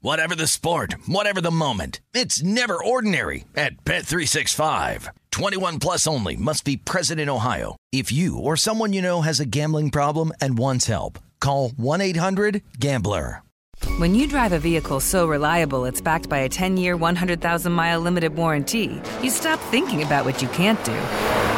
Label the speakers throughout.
Speaker 1: Whatever the sport, whatever the moment. It's never ordinary at Bet365. 21 plus only must be present in Ohio. If you or someone you know has a gambling problem and wants help, call 1-800-GAMBLER.
Speaker 2: When you drive a vehicle so reliable it's backed by a 10 year, 100,000 mile limited warranty, you stop thinking about what you can't do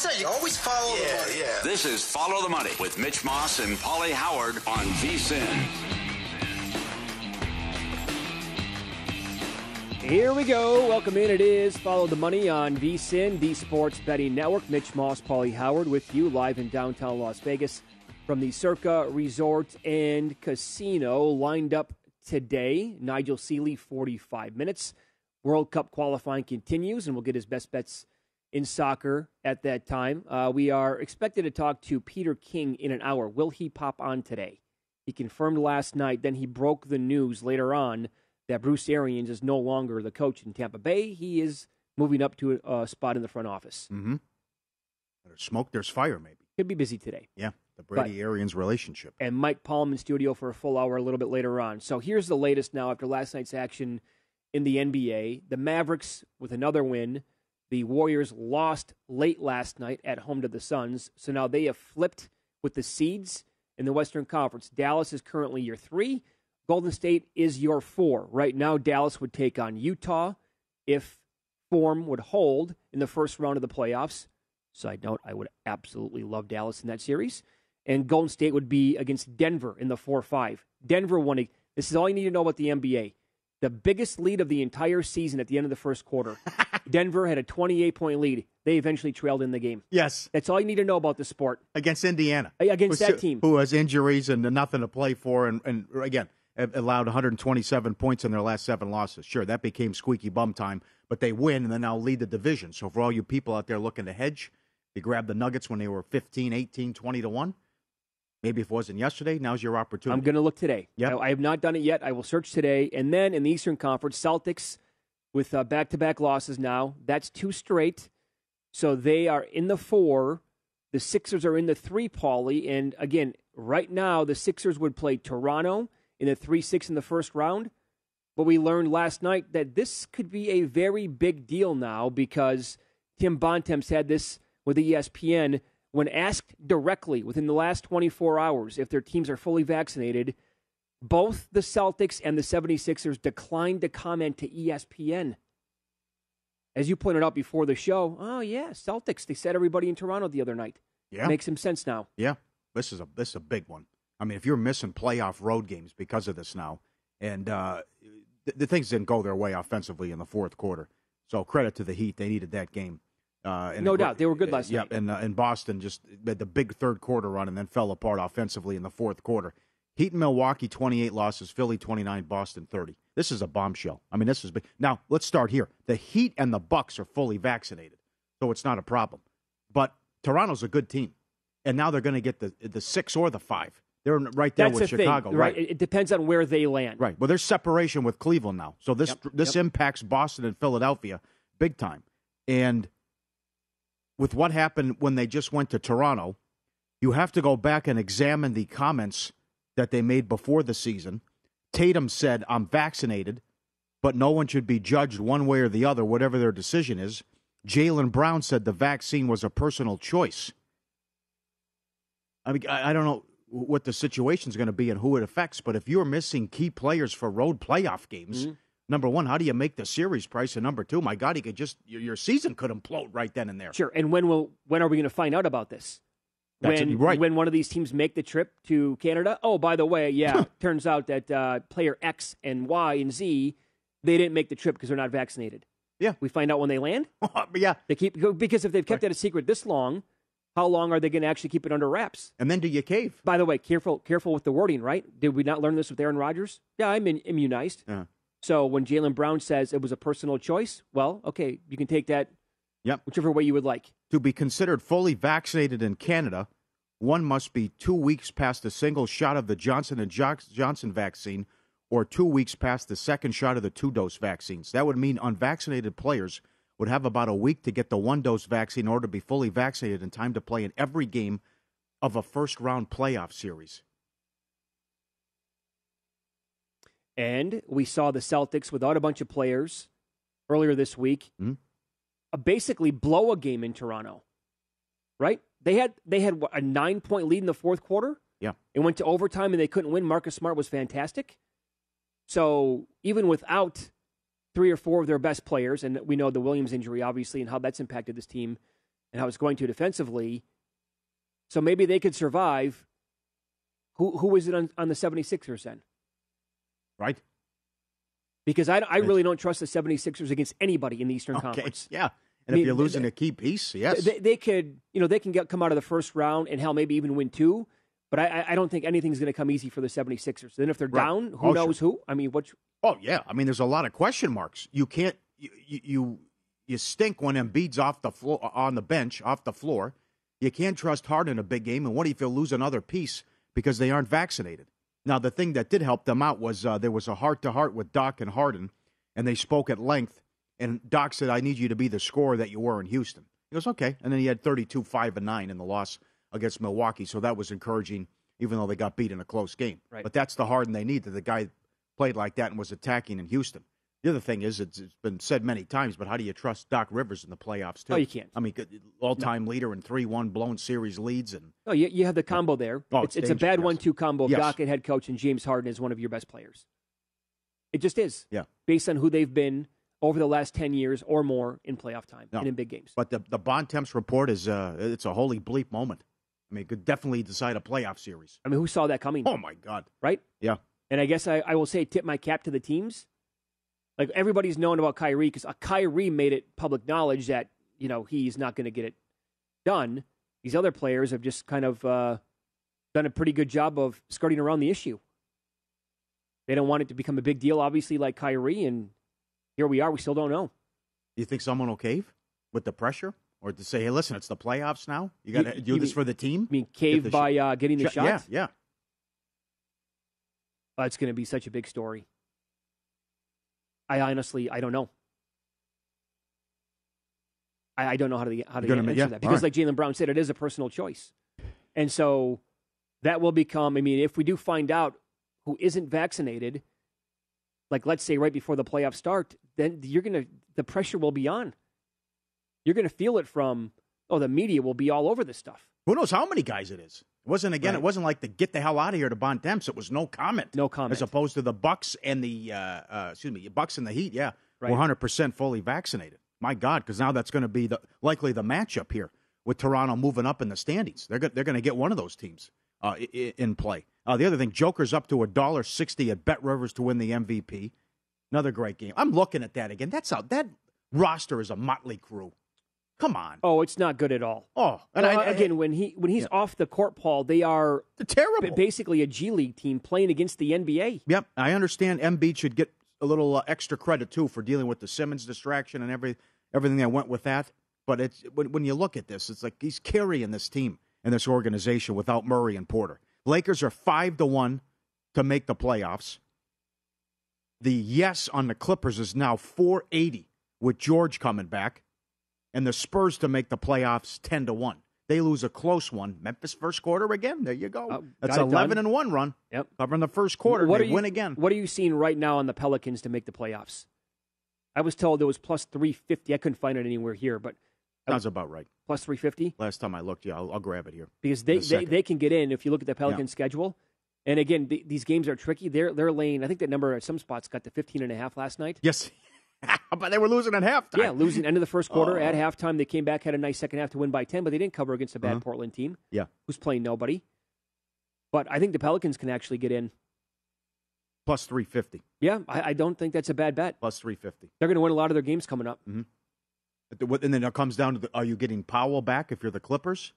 Speaker 3: Follow the money. That's what I always say. You always follow the money. Yeah.
Speaker 4: This is Follow the Money with Mitch Moss and Pauly Howard on VSIN.
Speaker 5: Here we go. Welcome in. It is Follow the Money on VSIN, the Sports Betting Network. Mitch Moss, Pauly Howard with you live in downtown Las Vegas from the Circa Resort and Casino. Lined up today, Nigel Seeley, 45 minutes. World Cup qualifying continues, and we'll get his best bets in soccer at that time. Uh, we are expected to talk to Peter King in an hour. Will he pop on today? He confirmed last night, then he broke the news later on that Bruce Arians is no longer the coach in Tampa Bay. He is moving up to a, a spot in the front office.
Speaker 6: Mm-hmm. There's smoke, there's fire, maybe.
Speaker 5: Could be busy today.
Speaker 6: Yeah, the Brady Arians relationship.
Speaker 5: And Mike Palm in studio for a full hour a little bit later on. So here's the latest now after last night's action in the NBA. The Mavericks with another win. The Warriors lost late last night at home to the Suns. So now they have flipped with the seeds in the Western Conference. Dallas is currently your three. Golden State is your four. Right now, Dallas would take on Utah if form would hold in the first round of the playoffs. Side note, I would absolutely love Dallas in that series. And Golden State would be against Denver in the 4 5. Denver won. This is all you need to know about the NBA. The biggest lead of the entire season at the end of the first quarter. Denver had a 28 point lead. They eventually trailed in the game.
Speaker 6: Yes.
Speaker 5: That's all you need to know about the sport.
Speaker 6: Against Indiana.
Speaker 5: Against that team.
Speaker 6: Who has injuries and nothing to play for. And, and again, allowed 127 points in their last seven losses. Sure, that became squeaky bum time, but they win and then now lead the division. So for all you people out there looking to hedge, you grabbed the Nuggets when they were 15, 18, 20 to 1. Maybe if it wasn't yesterday, now's your opportunity.
Speaker 5: I'm going to look today.
Speaker 6: Yep.
Speaker 5: I, I have not done it yet. I will search today. And then in the Eastern Conference, Celtics with back to back losses now. That's two straight. So they are in the four. The Sixers are in the three, Pauly. And again, right now, the Sixers would play Toronto in the 3 6 in the first round. But we learned last night that this could be a very big deal now because Tim Bontemps had this with ESPN when asked directly within the last 24 hours if their teams are fully vaccinated. Both the Celtics and the 76ers declined to comment to ESPN. As you pointed out before the show, oh, yeah, Celtics. They said everybody in Toronto the other night.
Speaker 6: Yeah.
Speaker 5: Makes some sense now.
Speaker 6: Yeah, this is a this is a big one. I mean, if you're missing playoff road games because of this now, and uh, the, the things didn't go their way offensively in the fourth quarter, so credit to the Heat, they needed that game. Uh,
Speaker 5: No doubt. They were good last
Speaker 6: yeah,
Speaker 5: night.
Speaker 6: and uh, and Boston just had the big third quarter run and then fell apart offensively in the fourth quarter. Heat and Milwaukee 28 losses, Philly 29, Boston 30. This is a bombshell. I mean, this is big. Now, let's start here. The Heat and the Bucks are fully vaccinated, so it's not a problem. But Toronto's a good team, and now they're going to get the the six or the five. They're right there
Speaker 5: That's
Speaker 6: with
Speaker 5: the
Speaker 6: Chicago,
Speaker 5: thing, right? It it depends on where they land.
Speaker 6: Right. Well, there's separation with Cleveland now, so this
Speaker 5: Yep,
Speaker 6: this
Speaker 5: yep.
Speaker 6: impacts Boston and Philadelphia big time. And with what happened when they just went to Toronto, you have to go back and examine the comments that they made before the season. Tatum said, "I'm vaccinated, but no one should be judged one way or the other, whatever their decision is." Jaylen Brown said the vaccine was a personal choice. I mean, I, don't know what the situation's going to be and who it affects, but if you're missing key players for road playoff games,
Speaker 5: Mm-hmm.
Speaker 6: Number one, how do you make the series price? And number two, my God, he could just your, your season could implode right then and there.
Speaker 5: Sure. And when will when are we going to find out about this?
Speaker 6: That's
Speaker 5: when
Speaker 6: right.
Speaker 5: when one of these teams make the trip to Canada? Oh, by the way, yeah, turns out that uh, player X and Y and Z they didn't make the trip because they're not vaccinated.
Speaker 6: Yeah.
Speaker 5: We find out when they land.
Speaker 6: yeah.
Speaker 5: They keep because if they've kept that a secret this long, how long are they going to actually keep it under wraps?
Speaker 6: And then do you cave?
Speaker 5: By the way, careful careful with the wording, right? Did we not learn this with Aaron Rodgers? Yeah, I'm in, immunized.
Speaker 6: Yeah.
Speaker 5: So when Jaylen Brown says it was a personal choice, well, okay, you can take that
Speaker 6: Yep.
Speaker 5: whichever way you would like.
Speaker 6: To be considered fully vaccinated in Canada, one must be two weeks past a single shot of the Johnson Johnson vaccine, or two weeks past the second shot of the two-dose vaccines. That would mean unvaccinated players would have about a week to get the one-dose vaccine in order to be fully vaccinated in time to play in every game of a first-round playoff series.
Speaker 5: And we saw the Celtics without a bunch of players earlier this week
Speaker 6: Mhm.
Speaker 5: uh, basically blow a game in Toronto. Right? They had they had what, a 9-point lead in the fourth quarter.
Speaker 6: Yeah.
Speaker 5: It went to overtime and they couldn't win. Marcus Smart was fantastic. So, even without three or four of their best players and we know the Williams injury obviously and how that's impacted this team and how it's going to defensively. So maybe they could survive. Who who was it on, on the 76ers then?
Speaker 6: Right?
Speaker 5: Because I, I really don't trust the 76ers against anybody in the Eastern
Speaker 6: Okay.
Speaker 5: Conference.
Speaker 6: Yeah. And
Speaker 5: I mean,
Speaker 6: if you're losing
Speaker 5: th-
Speaker 6: a key piece, yes.
Speaker 5: They, they could, you know, they can get, come out of the first round and hell, maybe even win two. But I, I- don't think anything's going to come easy for the 76ers. Then if they're
Speaker 6: Right.
Speaker 5: down, who
Speaker 6: Oh,
Speaker 5: knows who? I mean, what?
Speaker 6: Oh yeah, I mean, there's a lot of question marks. You can't you you you, you stink when Embiid's off the floor on the bench, off the floor. You can't trust Harden in a big game. And what if you lose another piece because they aren't vaccinated? Now, the thing that did help them out was uh, there was a heart to heart with Doc and Harden, and they spoke at length. And Doc said, "I need you to be the scorer that you were in Houston." He goes, "Okay," and then he had 32, five and nine in the loss against Milwaukee, so that was encouraging, even though they got beat in a close game.
Speaker 5: Right.
Speaker 6: But that's the Harden they need. That the guy played like that and was attacking in Houston. The other thing is, it's, it's been said many times, but how do you trust Doc Rivers in the playoffs too?
Speaker 5: Oh, you can't.
Speaker 6: I mean, all-time leader in three-one blown series leads, and
Speaker 5: No, you, you have the combo there.
Speaker 6: Oh,
Speaker 5: it's
Speaker 6: it's
Speaker 5: it's a bad one-two combo.
Speaker 6: Yes.
Speaker 5: Doc and head coach and James Harden is one of your best players. It just is.
Speaker 6: Yeah.
Speaker 5: Based on who they've been over the last ten years or more in playoff time
Speaker 6: No.
Speaker 5: and in big games.
Speaker 6: But the the Bontemps report is uh, it's a holy bleep moment. I mean, it could definitely decide a playoff series.
Speaker 5: I mean, who saw that coming?
Speaker 6: Oh my God!
Speaker 5: Right?
Speaker 6: Yeah,
Speaker 5: And I guess I, I will say, tip my cap to the teams. Like everybody's known about Kyrie because Kyrie made it public knowledge that you know he's not going to get it done. These other players have just kind of uh, done a pretty good job of skirting around the issue. They don't want it to become a big deal, obviously, like Kyrie, and here we are. We still don't know.
Speaker 6: do you think someone will cave with the pressure, or to say, "Hey, listen, it's the playoffs now. You got to do this
Speaker 5: mean-
Speaker 6: for the team."
Speaker 5: I mean, cave
Speaker 6: the
Speaker 5: by
Speaker 6: sh-
Speaker 5: uh, getting the
Speaker 6: sh-
Speaker 5: shot.
Speaker 6: Yeah, yeah.
Speaker 5: Uh, it's going to be such a big story. I honestly, I don't know. I, I don't know how to how to
Speaker 6: You're
Speaker 5: answer
Speaker 6: yeah,
Speaker 5: that because,
Speaker 6: right.
Speaker 5: like Jaylen Brown said, it is a personal choice, and so that will become. I mean, if we do find out who isn't vaccinated, like let's say right before the playoffs start, then you're gonna the pressure will be on. You're gonna feel it from oh the media will be all over this stuff.
Speaker 6: Who knows how many guys it is? It wasn't again.
Speaker 5: Right.
Speaker 6: It wasn't like the get the hell out of here to Bontemps. It was no comment.
Speaker 5: No comment.
Speaker 6: As opposed to the Bucks and the uh, uh, excuse me, Bucks and the Heat. Yeah,
Speaker 5: Right.
Speaker 6: one hundred percent fully vaccinated. My God, because now that's going to be the likely the matchup here with Toronto moving up in the standings. They're go- they're going to get one of those teams uh, in play. Uh, the other thing, Joker's up to a dollar sixty at Bet Rivers to win the MVP. Another great game. I'm looking at that again. That's out. That roster is a motley crew. Come on.
Speaker 5: Oh, it's not good at all.
Speaker 6: Oh, and
Speaker 5: Well,
Speaker 6: I,
Speaker 5: again, when he when he's off the court, Paul, they are
Speaker 6: terrible.
Speaker 5: ba- basically a G League team playing against the NBA.
Speaker 6: Yep, I understand. Embiid should get a little uh, extra credit too for dealing with the Simmons distraction and every everything that went with that. But it's when, when you look at this, it's like he's carrying this team and this organization without Murray and Porter. Lakers are five to one to make the playoffs. The yes on the Clippers is now four eighty with George coming back, and the Spurs to make the playoffs ten to one. They lose a close one. Memphis first quarter again. There you go. Uh, That's
Speaker 5: got it
Speaker 6: eleven
Speaker 5: done.
Speaker 6: and one run.
Speaker 5: Yep.
Speaker 6: Covering the first quarter.
Speaker 5: What
Speaker 6: they
Speaker 5: are you,
Speaker 6: win again.
Speaker 5: What are you seeing right now on the Pelicans to make the playoffs? I was told it was plus three fifty. I couldn't find it anywhere here, but
Speaker 6: Sounds about right.
Speaker 5: plus three fifty
Speaker 6: Last time I looked, yeah, I'll, I'll grab it here.
Speaker 5: because they, they they can get in if you look at the Pelicans schedule. And again, th- these games are tricky. They're they're laying. I think that number at some spots got to 15 and a half last night.
Speaker 6: Yes, but they were losing at halftime.
Speaker 5: Yeah, losing end of the first quarter
Speaker 6: Oh.
Speaker 5: at halftime. They came back, had a nice second half to win by 10, but they didn't cover against a bad
Speaker 6: Uh-huh.
Speaker 5: Portland team
Speaker 6: Yeah,
Speaker 5: who's playing nobody. But I think the Pelicans can actually get in.
Speaker 6: plus three fifty.
Speaker 5: Yeah, I, I don't think that's a bad bet.
Speaker 6: Plus three fifty.
Speaker 5: They're going to win a lot of their games coming up. Mm-hmm.
Speaker 6: And then it comes down to the, are you getting Powell back if you're the Clippers,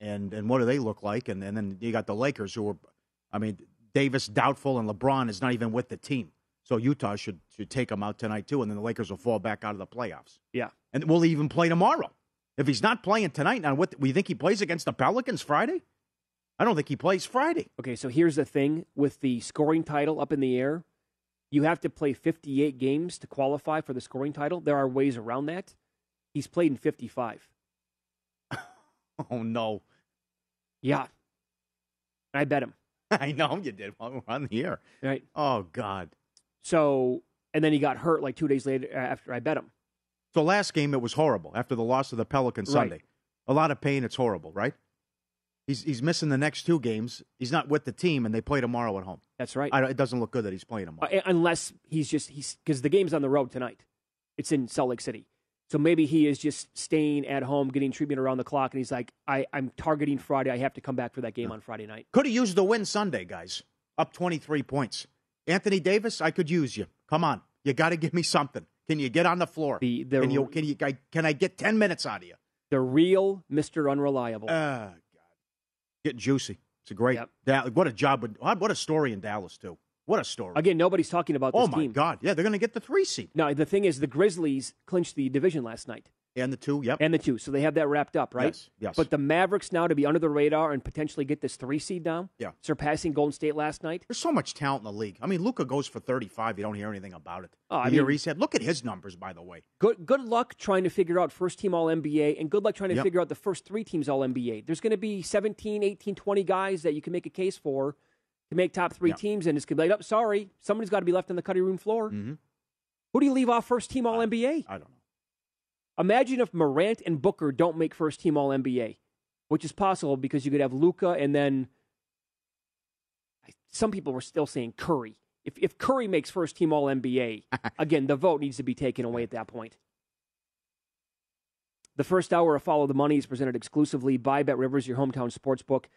Speaker 6: and and what do they look like? And and then you got the Lakers who are, I mean, Davis doubtful and LeBron is not even with the team. So Utah should should take him out tonight too, and then the Lakers will fall back out of the playoffs.
Speaker 5: Yeah.
Speaker 6: And will he even play tomorrow? If he's not playing tonight, now what? We think he plays against the Pelicans Friday? I don't think he plays Friday.
Speaker 5: Okay, so here's the thing with the scoring title up in the air. You have to play 58 games to qualify for the scoring title. There are ways around that. He's played in 55.
Speaker 6: Oh no,
Speaker 5: Yeah. I bet him.
Speaker 6: I know you did while we're on the air.
Speaker 5: Right.
Speaker 6: Oh God.
Speaker 5: So, and then he got hurt like two days later after I bet him.
Speaker 6: So last game it was horrible after the loss of the Pelicans
Speaker 5: Right.
Speaker 6: Sunday. A lot of pain. It's horrible, right? He's he's missing the next two games. He's not with the team, and they play tomorrow at home.
Speaker 5: That's right.
Speaker 6: I, it doesn't look good that he's playing tomorrow.
Speaker 5: Uh, unless he's just he's because the game's on the road tonight. It's in Salt Lake City, so maybe he is just staying at home, getting treatment around the clock, and he's like, I, I'm targeting Friday. I have to come back for that game on Friday night.
Speaker 6: Could have used the win Sunday, guys. Up twenty three points. Anthony Davis, I could use you. Come on, you got to give me something. Can you get on the floor?
Speaker 5: The the
Speaker 6: can you can you I- can I get ten minutes out of you?
Speaker 5: the real Mister Unreliable.
Speaker 6: Ah, God, get juicy. It's a great.
Speaker 5: Yep.
Speaker 6: What a job! With, what a story in Dallas too. What a story.
Speaker 5: Again, nobody's talking about this
Speaker 6: oh my
Speaker 5: team.
Speaker 6: God! Yeah, they're going to get the three seed
Speaker 5: No, the thing is, the Grizzlies clinched the division last night
Speaker 6: and the two. Yep.
Speaker 5: and the two, so they have that wrapped up, right?
Speaker 6: Yes, yes.
Speaker 5: But the Mavericks now to be under the radar and potentially get this three seed down,
Speaker 6: Yeah.
Speaker 5: surpassing Golden State last night.
Speaker 6: There's so much talent in the league. I mean, Luka goes for 35. You don't hear anything about it.
Speaker 5: Oh, I mean-
Speaker 6: he said, look at his numbers, by the way.
Speaker 5: Good good luck trying to figure out first team All NBA and good luck trying to
Speaker 6: Yep.
Speaker 5: figure out the first three teams All NBA. There's going to be 17, 18, 20 guys that you can make a case for to make top three
Speaker 6: Yeah.
Speaker 5: teams, and it's going to be like, oh, sorry, somebody's got to be left on the cutting room floor.
Speaker 6: Mhm.
Speaker 5: Who do you leave off first team All NBA?
Speaker 6: I don't know.
Speaker 5: Imagine if Morant and Booker don't make first team All NBA, which is possible because you could have Luka and then some people were still saying Curry. If if Curry makes first team All NBA, again the vote needs to be taken away at that point. The first hour of Follow the Money is presented exclusively by Bet Rivers, your hometown sports book.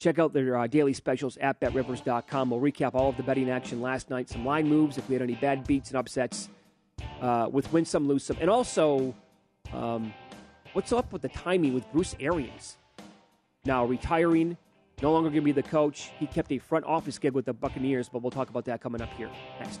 Speaker 5: Check out their uh, daily specials at betrivers.com. We'll recap all of the betting action last night, some line moves, if we had any bad beats and upsets uh, with win some, lose some. And also, um, what's up with the timing with Bruce Arians? Now retiring, no longer going to be the coach. He kept a front office gig with the Buccaneers, but we'll talk about that coming up here next.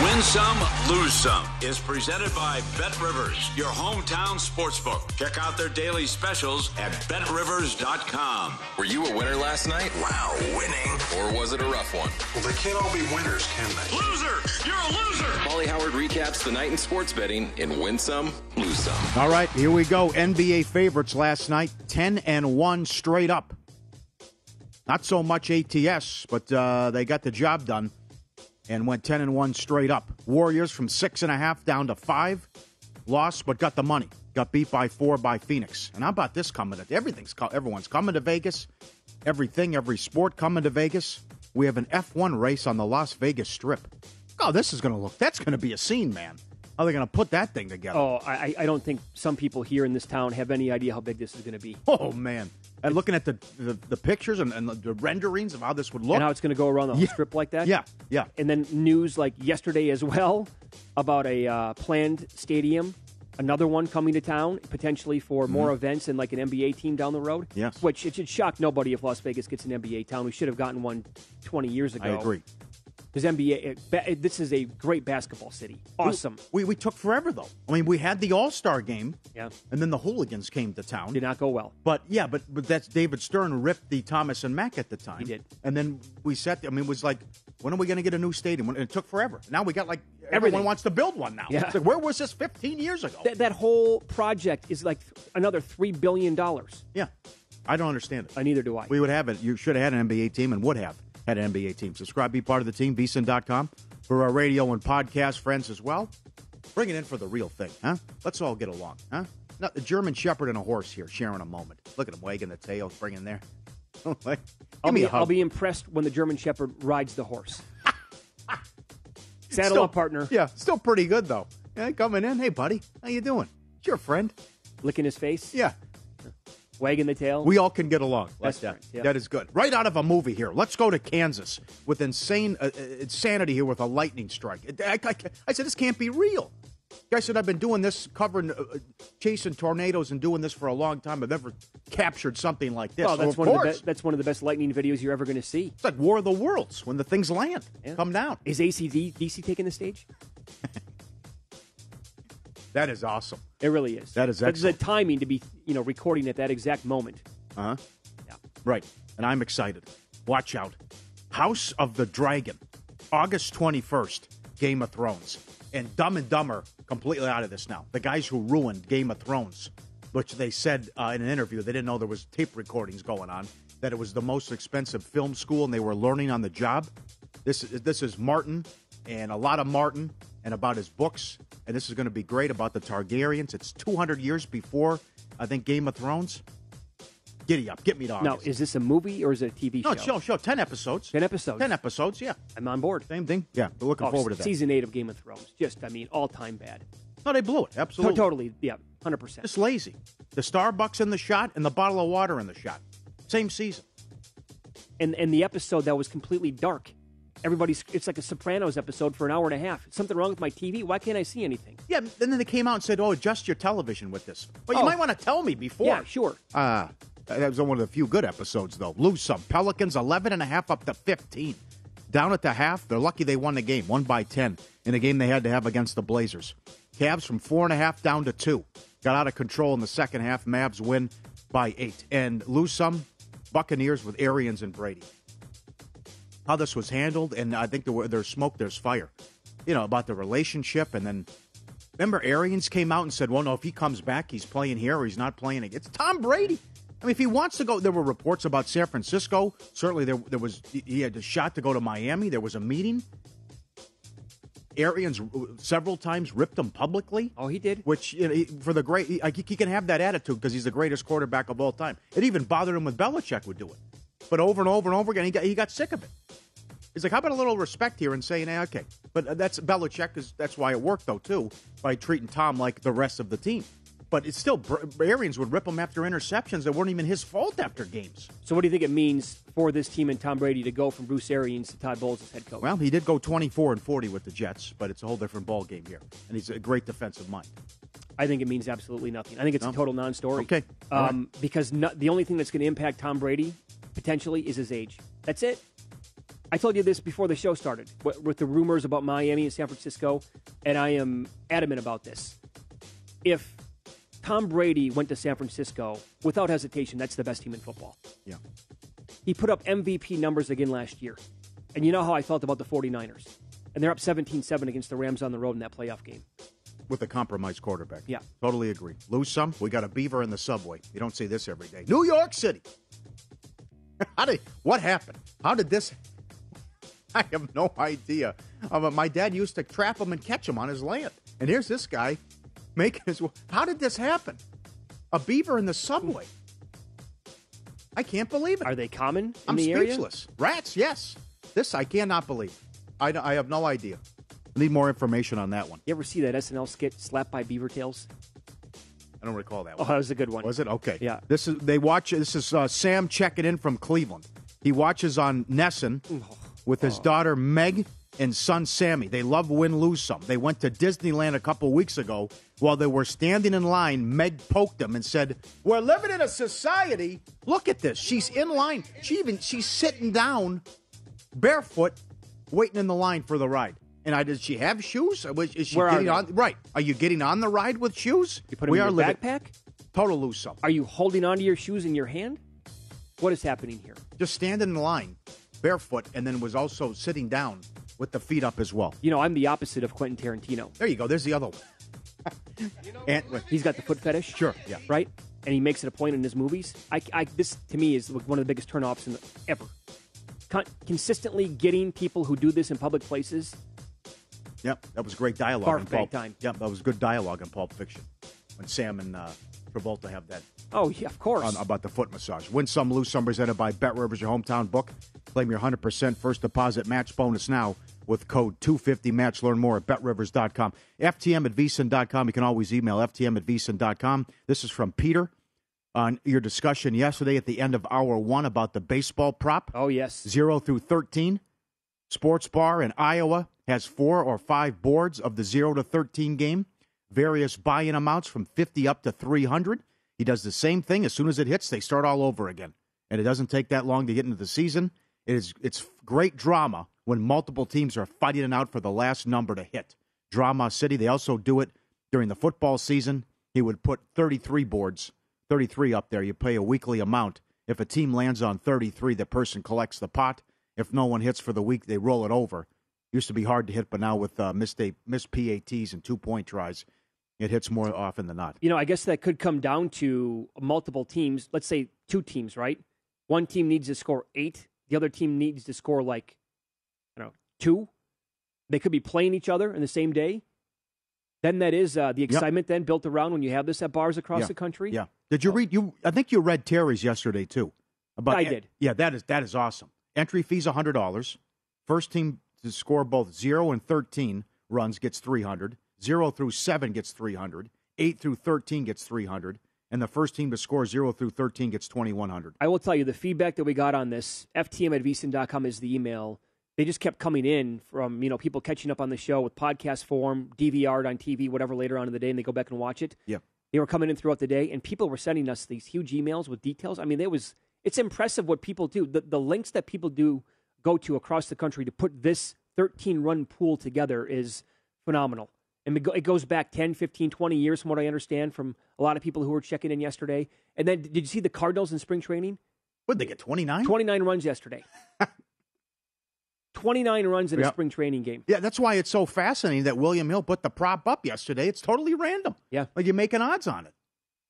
Speaker 4: Win some, lose some is presented by Bet Rivers, your hometown sportsbook. Check out their daily specials at betrivers.com.
Speaker 7: Were you a winner last night?
Speaker 3: Wow, winning.
Speaker 7: Or was it a rough one?
Speaker 3: Well, they can't all be winners, can they?
Speaker 4: Loser! You're a loser!
Speaker 7: Pauly Howard recaps the night in sports betting in Win Some, Lose Some.
Speaker 6: All right, here we go. NBA favorites last night, 10 and 1 straight up. Not so much ATS, but uh, they got the job done and went 10 and 1 straight up. Warriors from six and a half down to five. Lost, but got the money. Got beat by four by Phoenix. And how about this coming to everything's everyone's coming to Vegas. Everything, every sport coming to Vegas. We have an F1 race on the Las Vegas Strip. Oh, this is going to look. That's going to be a scene, man. How are they going to put that thing together?
Speaker 5: Oh, I, I don't think some people here in this town have any idea how big this is going to be.
Speaker 6: Oh man! And looking at the the, the pictures and, and the, renderings of how this would look,
Speaker 5: and how it's going to go around the whole
Speaker 6: Yeah.
Speaker 5: strip like that.
Speaker 6: Yeah, yeah.
Speaker 5: And then news like yesterday as well about a uh, planned stadium, another one coming to town potentially for more
Speaker 6: Mhm.
Speaker 5: events and like an NBA team down the road.
Speaker 6: Yes.
Speaker 5: Which it should shock nobody if Las Vegas gets an NBA town. We should have gotten one 20 years ago.
Speaker 6: I agree.
Speaker 5: Because NBA, it, ba- this is a great basketball city. Awesome.
Speaker 6: We, we took forever though. I mean, we had the All Star game,
Speaker 5: Yeah.
Speaker 6: and then the hooligans came to town.
Speaker 5: Did not go well.
Speaker 6: But yeah, but but that's David Stern ripped the Thomas and Mack at the time.
Speaker 5: He did.
Speaker 6: and then we sat. I mean, it was like, when are we going to get a new stadium? And it took forever. Now we got like everyone
Speaker 5: Everything.
Speaker 6: wants to build one now.
Speaker 5: Yeah.
Speaker 6: It's like, where was this 15 years ago?
Speaker 5: That, that whole project is like another $3 billion.
Speaker 6: yeah, I don't understand it.
Speaker 5: Uh, neither do I.
Speaker 6: We would have it. You should have had an NBA team and would have an NBA team. Subscribe, be part of the team, vsin.com for our radio and podcast friends as well. Bring it in for the real thing, huh? Let's all get along, huh? Not the German Shepherd and a horse here sharing a moment. Look at him wagging the tail, bringing there. Like,
Speaker 5: I'll be. I'll be impressed when the German Shepherd rides the horse. Saddle
Speaker 6: Still-
Speaker 5: up, partner.
Speaker 6: Yeah, still pretty good though. Yeah, coming in. Hey, buddy, how you doing? It's your friend.
Speaker 5: Licking his face.
Speaker 6: Yeah,
Speaker 5: Wagging the tail.
Speaker 6: we all can get along like
Speaker 5: Best
Speaker 6: that.
Speaker 5: yeah.
Speaker 6: That is good. Right out of a movie here. Let's go to Kansas with insane uh, uh, insanity here with a lightning strike. I, I- I said this can't be real. Guy said I've been doing this, covering, uh, uh, chasing tornadoes, and doing this for a long time. I've never captured something like this.
Speaker 5: Oh,
Speaker 6: So,
Speaker 5: that's
Speaker 6: of
Speaker 5: one of the
Speaker 6: course,
Speaker 5: be- that's one of the best lightning videos you're ever going to see.
Speaker 6: it's like War of the Worlds when the things land, come down.
Speaker 5: Is ACDC taking the stage?
Speaker 6: That is awesome.
Speaker 5: It really is.
Speaker 6: That is
Speaker 5: But
Speaker 6: excellent.
Speaker 5: the timing to be you know recording at that exact moment.
Speaker 6: Uh huh.
Speaker 5: Yeah.
Speaker 6: Right. And I'm excited. Watch out. House of the Dragon, August 21st, Game of Thrones. And Dumb and Dumber completely out of this now. The guys who ruined Game of Thrones which they said uh, in an interview they didn't know there was tape recordings going on. That it was the most expensive film school, and they were learning on the job. This is this is Martin and a lot of Martin and about his books, and this is going to be great about the Targaryens. It's 200 years before I think Game of Thrones. Giddy up, get me to
Speaker 5: Now,
Speaker 6: August.
Speaker 5: is this a movie or is it a TV show?
Speaker 6: no,
Speaker 5: show?
Speaker 6: show, show, ten episodes.
Speaker 5: Ten episodes.
Speaker 6: Ten episodes, yeah.
Speaker 5: I'm on board.
Speaker 6: Same thing. Yeah, we're looking
Speaker 5: Oh,
Speaker 6: forward to that.
Speaker 5: Season eight of Game of Thrones. Just, I mean, all time bad.
Speaker 6: No, they blew it. Absolutely.
Speaker 5: To- totally. Yeah, hundred percent.
Speaker 6: Just lazy. The Starbucks in the shot and the bottle of water in the shot. Same season.
Speaker 5: And and the episode that was completely dark. Everybody's. It's like a Sopranos episode for an hour and a half. Something wrong with my TV? Why can't I see anything?
Speaker 6: Yeah, and then they came out and said, "Oh, adjust your television with this." Well, you
Speaker 5: Oh.
Speaker 6: might want to tell me before.
Speaker 5: Yeah, sure.
Speaker 6: Uh, that was one of the few good episodes, though. Lose some. Pelicans 11 and a half up to 15. Down at the half, they're lucky they won the game, one by 10, in a game they had to have against the Blazers. Cavs from four and a half down to two. Got out of control in the second half. Mavs win by eight. And lose some. Buccaneers with Arians and Brady. How this was handled, and I think there were, there's smoke, there's fire. You know, about the relationship, and then Remember, Arians came out and said, "Well, no, if he comes back, he's playing here or he's not playing." It's Tom Brady. I mean, if he wants to go, there were reports about San Francisco. Certainly, there there was he had a shot to go to Miami. There was a meeting. Arians several times ripped him publicly.
Speaker 5: Oh, he did.
Speaker 6: Which you know, he- for the great, he, he can have that attitude because he's the greatest quarterback of all time. It even bothered him when Belichick would do it, but over and over and over again, he got he got sick of it. He's like, how about a little respect here and saying, eh, okay. But that's Belichick is that's why it worked though too by treating Tom like the rest of the team. But it's still Arians would rip him after interceptions that weren't even his fault after games.
Speaker 5: So, what do you think it means for this team and Tom Brady to go from Bruce Arians to Todd Bowles as head coach?
Speaker 6: Well, he did go 24 and 40 with the Jets, but it's a whole different ball game here, and he's a great defensive mind.
Speaker 5: I think it means absolutely nothing. I think it's
Speaker 6: No?
Speaker 5: a total non-story.
Speaker 6: Okay.
Speaker 5: Um, Because no, the only thing that's going to impact Tom Brady potentially is his age. That's it. I told you this before the show started with, with the rumors about Miami and San Francisco, and I am adamant about this. If Tom Brady went to San Francisco, without hesitation, that's the best team in football.
Speaker 6: Yeah.
Speaker 5: He put up MVP numbers again last year. And you know how I felt about the 49ers. And they're up 17 7 against the Rams on the road in that playoff game.
Speaker 6: With a compromised quarterback.
Speaker 5: Yeah.
Speaker 6: Totally agree. Lose some, we got a beaver in the subway. You don't see this every day. New York City. How did what happened? How did this? I have no idea. Um, my dad used to trap him and catch him on his land, and here's this guy making his. How did this happen? A beaver in the subway. I can't believe it.
Speaker 5: Are they common in
Speaker 6: I'm
Speaker 5: the area?
Speaker 6: speechless. Rats, yes. This I cannot believe. I, I have no idea. Need more information on that one.
Speaker 5: You ever see that SNL skit, Slapped by Beaver Tails?
Speaker 6: I don't recall that
Speaker 5: Oh,
Speaker 6: one.
Speaker 5: that was a good one.
Speaker 6: Was it okay?
Speaker 5: Yeah.
Speaker 6: This is they watch. This is uh, Sam checking in from Cleveland. He watches on VSIN with his daughter Meg and son Sammy. They love win lose some. They went to Disneyland a couple weeks ago. While they were standing in line, Meg poked them and said, "We're living in a society. Look at this. She's in line. She even she's sitting down, barefoot, waiting in the line for the ride." And I did she have shoes? Uh, was- Is she
Speaker 5: Where
Speaker 6: getting
Speaker 5: they?
Speaker 6: on? Right? Are you getting on the ride with shoes?
Speaker 5: You put them
Speaker 6: we
Speaker 5: in
Speaker 6: are
Speaker 5: your
Speaker 6: living
Speaker 5: backpack?
Speaker 6: total lose some.
Speaker 5: Are you holding onto your shoes in your hand? What is happening here?
Speaker 6: just standing in line barefoot and then was also sitting down with the feet up as well.
Speaker 5: You know, I'm the opposite of Quentin Tarantino.
Speaker 6: There you go. There's the other one. and,
Speaker 5: He's got the foot fetish.
Speaker 6: Sure, yeah.
Speaker 5: Right? And he makes it a point in his movies. I, I, this, to me, is one of the biggest turnoffs in the, ever. Con- consistently getting people who do this in public places.
Speaker 6: Yep, that was great dialogue.
Speaker 5: Barf
Speaker 6: in Pulp.
Speaker 5: time.
Speaker 6: Yep, that was good dialogue in Pulp Fiction when Sam and uh, Travolta have that
Speaker 5: Oh, yeah, of course.
Speaker 6: on, about the foot massage. Win some, lose some. Presented by Bet Rivers, your hometown book. Claim your 100% first deposit match bonus now with code 250match. Learn more at betrivers.com. FTM at vsin.com. You can always email FTM at vsin.com. This is from Peter on your discussion yesterday at the end of hour one about the baseball prop.
Speaker 5: oh, yes.
Speaker 6: Zero through 13. Sports Bar in Iowa has four or five boards of the 0 to 13 game, various buy in amounts from 50 up to 300. He does the same thing. As soon as it hits, they start all over again. And it doesn't take that long to get into the season. It is, it's great drama when multiple teams are fighting it out for the last number to hit. Drama City, they also do it during the football season. He would put 33 boards, 33 up there. You pay a weekly amount. If a team lands on 33, the person collects the pot. If no one hits for the week, they roll it over. Used to be hard to hit, but now with uh, missed, a, missed PATs and two point tries, It hits more often than not.
Speaker 5: You know, I guess that could come down to multiple teams. Let's say two teams, right? One team needs to score eight. The other team needs to score like, I don't know, two. They could be playing each other in the same day. Then that is uh, the excitement then built around when you have this at bars across
Speaker 6: Yeah.
Speaker 5: the country.
Speaker 6: Yeah. Did you read you? I think you read Terry's yesterday too. About
Speaker 5: I did.
Speaker 6: Yeah, that is that is awesome. Entry fees hundred dollars. First team to score both zero and thirteen runs gets three hundred. Zero through seven gets three hundred. Eight through thirteen gets three hundred. And the first team to score zero through thirteen gets twenty one hundred.
Speaker 5: I will tell you the feedback that we got on this, ftm at vsin.com is the email. They just kept coming in from, you know, people catching up on the show with podcast form, DVR'd on TV, whatever later on in the day, and they go back and watch it.
Speaker 6: Yeah.
Speaker 5: They were coming in throughout the day, and people were sending us these huge emails with details. I mean, it was it's impressive what people do. The the links that people do go to across the country to put this 13 run pool together is phenomenal. And it goes back 10, 15, 20 years from what I understand from a lot of people who were checking in yesterday. And then did you see the Cardinals in spring training?
Speaker 6: What did they get 29?
Speaker 5: 29 runs yesterday. 29 runs in a spring training game.
Speaker 6: Yeah, that's why it's so fascinating that William Hill put the prop up yesterday. It's totally random.
Speaker 5: Yeah.
Speaker 6: Like you're making odds on it.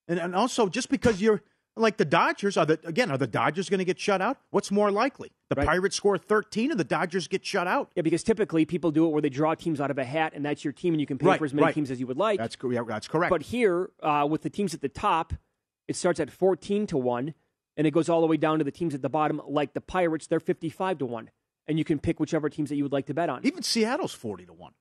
Speaker 6: And and also just because you're like the Dodgers are the again, are the Dodgers going to get shut out? What's more likely? The
Speaker 5: Right.
Speaker 6: Pirates score 13 and the Dodgers get shut out.
Speaker 5: Yeah, because typically people do it where they draw teams out of a hat, and that's your team, and you can pay
Speaker 6: Right,
Speaker 5: for as many
Speaker 6: right.
Speaker 5: teams as you would like.
Speaker 6: That's yeah, that's correct.
Speaker 5: But here, uh, with the teams at the top, it starts at 14 to 1, and it goes all the way down to the teams at the bottom, like the Pirates, they're 55 to 1. And you can pick whichever teams that you would like to bet on.
Speaker 6: Even Seattle's 40 to 1.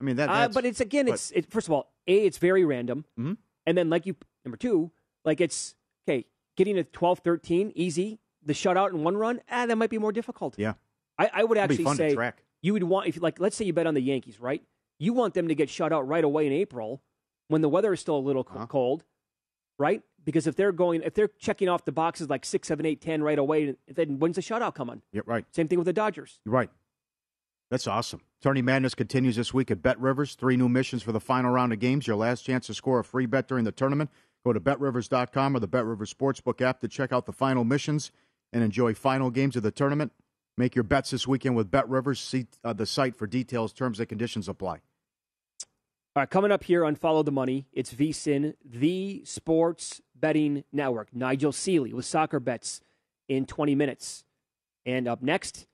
Speaker 6: I mean that
Speaker 5: Uh, but it's again,
Speaker 6: but-
Speaker 5: it's it, first of all, a it's very random,
Speaker 6: Mhm.
Speaker 5: and then like you number two, like it's okay, getting a 12-13, easy. The shutout in one run, ah, that might be more difficult.
Speaker 6: Yeah.
Speaker 5: I, I would actually say
Speaker 6: track.
Speaker 5: you would want if like let's say you bet on the Yankees, right? You want them to get shut out right away in April when the weather is still a little
Speaker 6: Uh-huh.
Speaker 5: cold, right? Because if they're going, if they're checking off the boxes like six, seven, eight, ten right away, then when's the shutout coming?
Speaker 6: Yeah, right.
Speaker 5: Same thing with the Dodgers.
Speaker 6: You're right. That's awesome. Tourney Madness continues this week at Bet Rivers. Three new missions for the final round of games. Your last chance to score a free bet during the tournament. Go to betrivers.com or the BetRivers Sportsbook app to check out the final missions and enjoy final games of the tournament. Make your bets this weekend with BetRivers. See uh, the site for details, terms, and conditions apply.
Speaker 5: All right, coming up here on Follow the Money, it's VSIN, the sports betting network. Nigel Seeley with soccer bets in 20 minutes. And up next,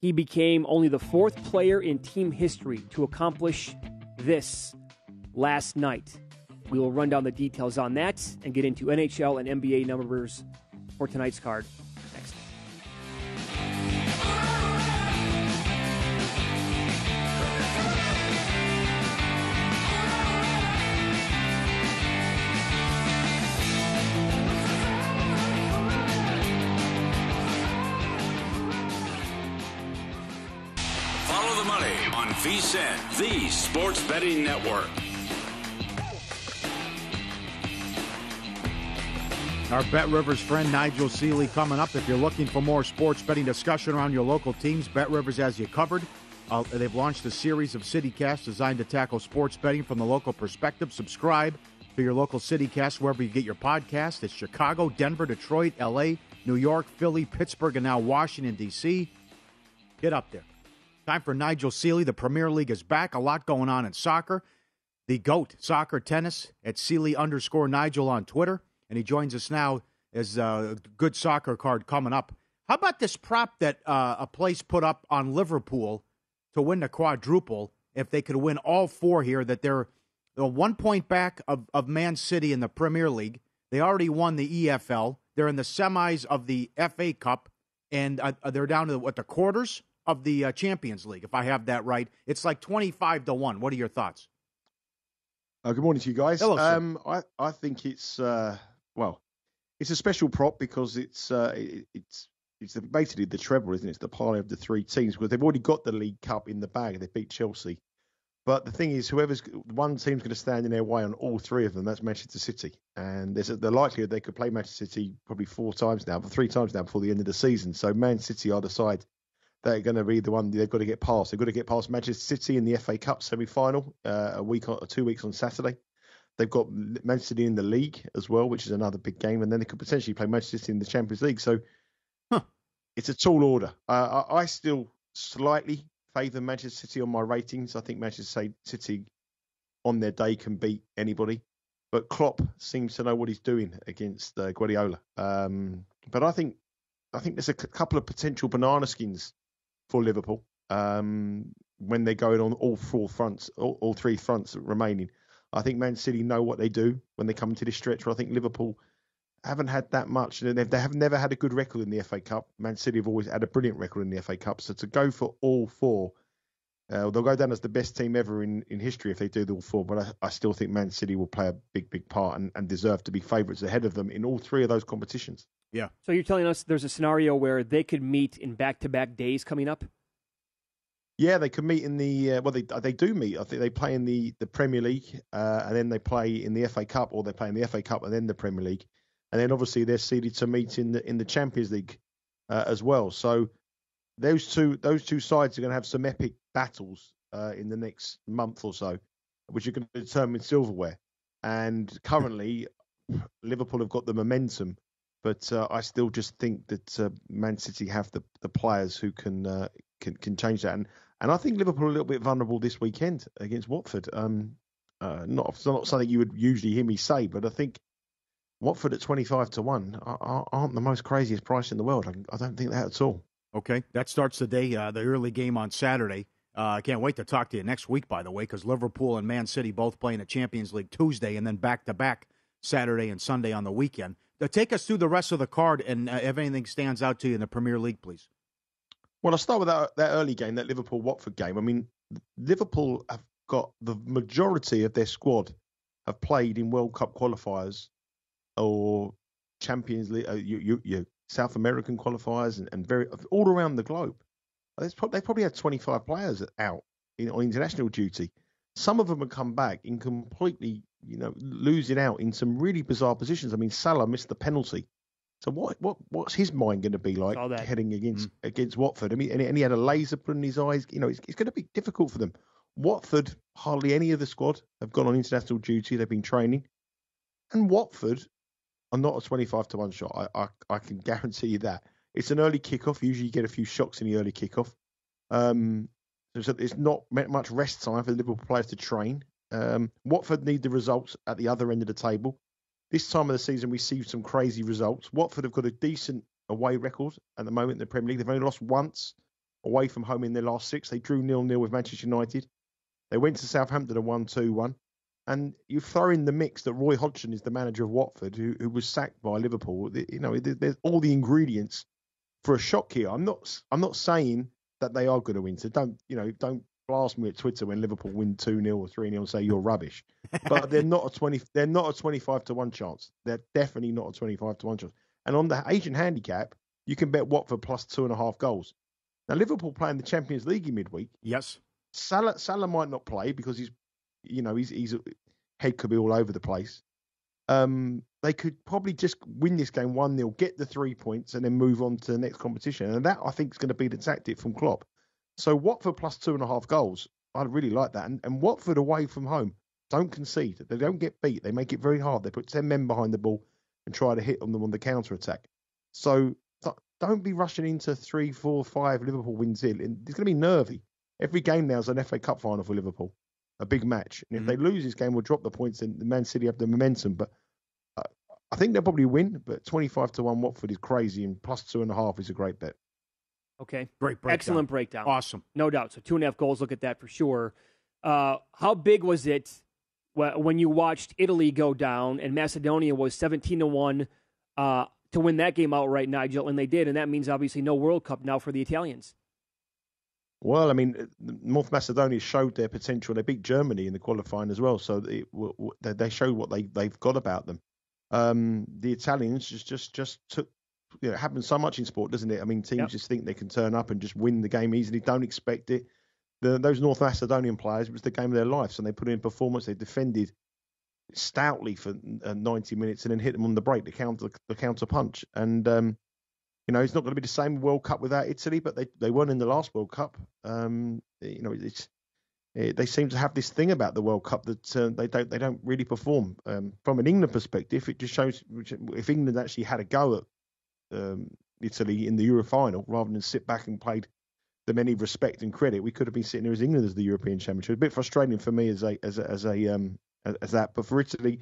Speaker 5: he became only the fourth player in team history to accomplish this last night. We will run down the details on that and get into NHL and NBA numbers for tonight's card next.
Speaker 4: Follow the money on VSIN, the sports betting network.
Speaker 6: Our Bet Rivers friend Nigel Seeley coming up. If you're looking for more sports betting discussion around your local teams, Bet Rivers has you covered. Uh, they've launched a series of CityCasts designed to tackle sports betting from the local perspective. Subscribe to your local CityCast wherever you get your podcast. It's Chicago, Denver, Detroit, LA, New York, Philly, Pittsburgh, and now Washington, D.C. Get up there. Time for Nigel Seeley. The Premier League is back. A lot going on in soccer. The GOAT, soccer tennis, at Seeley underscore Nigel on Twitter. And he joins us now as a good soccer card coming up. How about this prop that uh, a place put up on Liverpool to win the quadruple if they could win all four here? That they're, they're one point back of, of Man City in the Premier League. They already won the EFL. They're in the semis of the FA Cup, and uh, they're down to the, what the quarters of the uh, Champions League, if I have that right. It's like twenty-five to one. What are your thoughts?
Speaker 8: Uh, good morning to you guys.
Speaker 6: Hello, sir.
Speaker 8: um, I, I think it's uh, well, it's a special prop because it's uh, it, it's it's basically the treble, isn't it? It's the parlay of the three teams because they've already got the League Cup in the bag. They beat Chelsea, but the thing is, whoever's one team's going to stand in their way on all three of them. That's Manchester City, and there's a, the likelihood they could play Manchester City probably four times now, but three times now before the end of the season. So Man City are the side they're going to be the one they've got to get past. They've got to get past Manchester City in the FA Cup semi-final uh, a week or two weeks on Saturday. They've got Manchester City in the league as well, which is another big game, and then they could potentially play Manchester City in the Champions League. So it's a tall order. Uh, I, I still slightly favour Manchester City on my ratings. I think Manchester City on their day can beat anybody. But Klopp seems to know what he's doing against uh, Guardiola. Um, but I think I think there's a c- couple of potential banana skins for Liverpool um, when they're going on all four fronts, all, all three fronts remaining. I think Man City know what they do when they come into this stretch. Where I think Liverpool haven't had that much. They've, they have never had a good record in the FA Cup. Man City have always had a brilliant record in the FA Cup. So to go for all four, uh, they'll go down as the best team ever in, in history if they do the all four. But I, I still think Man City will play a big, big part and, and deserve to be favourites ahead of them in all three of those competitions.
Speaker 6: Yeah.
Speaker 5: So you're telling us there's a scenario where they could meet in back-to-back days coming up?
Speaker 8: Yeah, they could meet in the uh, well, they they do meet. I think they play in the the Premier League, uh, and then they play in the FA Cup, or they play in the FA Cup and then the Premier League, and then obviously they're seeded to meet in the in the Champions League uh, as well. So those two those two sides are going to have some epic battles uh, in the next month or so, which are going to determine silverware. And currently, Liverpool have got the momentum, but uh, I still just think that uh, Man City have the, the players who can uh, can can change that. And and I think Liverpool are a little bit vulnerable this weekend against Watford. Um, uh, not not something you would usually hear me say, but I think Watford at twenty five to one aren't the most craziest price in the world. I, I don't think that at all.
Speaker 6: Okay, that starts the day, uh, the early game on Saturday. Uh, I can't wait to talk to you next week, by the way, because Liverpool and Man City both playing the Champions League Tuesday and then back to back Saturday and Sunday on the weekend. Take us through the rest of the card and uh, if anything stands out to you in the Premier League, please.
Speaker 8: Well, I'll start with that, that early game, that Liverpool Watford game. I mean, Liverpool have got the majority of their squad have played in World Cup qualifiers or Champions League, uh, you, you, you, South American qualifiers, and, and very all around the globe. Probably, they probably had 25 players out in, on international duty. Some of them have come back in completely, you know, losing out in some really bizarre positions. I mean, Salah missed the penalty. So what what what's his mind going to be like heading against mm. against Watford? I mean, and he, and he, had a laser put in his eyes. You know, it's, it's going to be difficult for them. Watford, hardly any of the squad have gone on international duty. They've been training, and Watford are not a twenty-five to one shot. I, I I can guarantee you that. It's an early kickoff. Usually, you get a few shocks in the early kickoff. Um, so it's not much rest time for the Liverpool players to train. Um, Watford need the results at the other end of the table. This time of the season, we see some crazy results. Watford have got a decent away record at the moment in the Premier League. They've only lost once away from home in their last six. They drew nil nil with Manchester United. They went to Southampton and won 2 1. And you throw in the mix that Roy Hodgson is the manager of Watford, who, who was sacked by Liverpool. You know, there's all the ingredients for a shock here. I'm not I'm not saying that they are going to win. So don't you know don't blast me at Twitter when Liverpool win two 0 or three 0 and say you're rubbish. But they're not a twenty. They're not a twenty five to one chance. They're definitely not a twenty five to one chance. And on the Asian handicap, you can bet Watford plus two and a half goals. Now Liverpool playing the Champions League in midweek.
Speaker 6: Yes.
Speaker 8: Salah Salah might not play because he's you know he's he's head could be all over the place um, they could probably just win this game 1 0, get the three points, and then move on to the next competition. And that, I think, is going to be the tactic from Klopp. So, Watford plus two and a half goals, I really like that. And, and Watford away from home, don't concede. They don't get beat. They make it very hard. They put 10 men behind the ball and try to hit on them on the counter attack. So, don't be rushing into three, four, five Liverpool wins in. It's going to be nervy. Every game now is an FA Cup final for Liverpool a big match. And if mm-hmm. they lose this game, we'll drop the points, and the Man City have the momentum. But uh, I think they'll probably win. But twenty-five to one Watford is crazy, and plus two and a half is a great bet.
Speaker 5: Okay,
Speaker 6: great breakdown.
Speaker 5: excellent breakdown.
Speaker 6: Awesome,
Speaker 5: no doubt. So two and a half goals. Look at that for sure. Uh, how big was it when you watched Italy go down and Macedonia was seventeen to one uh, to win that game outright, Nigel? And they did, and that means obviously no World Cup now for the Italians.
Speaker 8: Well, I mean, North Macedonia showed their potential. They beat Germany in the qualifying as well, so it, they showed what they they've got about them. Um, the Italians just just just took. You know, it happens so much in sport, doesn't it? I mean, teams yep. just think they can turn up and just win the game easily. Don't expect it. The, those North Macedonian players, it was the game of their lives, and they put in performance. They defended stoutly for uh, 90 minutes and then hit them on the break, the counter the counter punch. And um, you know, it's not going to be the same World Cup without Italy, but they they weren't in the last World Cup. Um, you know, it's it, they seem to have this thing about the World Cup that uh, they don't they don't really perform. Um, from an England perspective, it just shows if England actually had a go at um, Italy in the Euro final rather than sit back and played them any respect and credit, we could have been sitting there as England as the European Championship. A bit frustrating for me as a as a, as a um as that, but for Italy,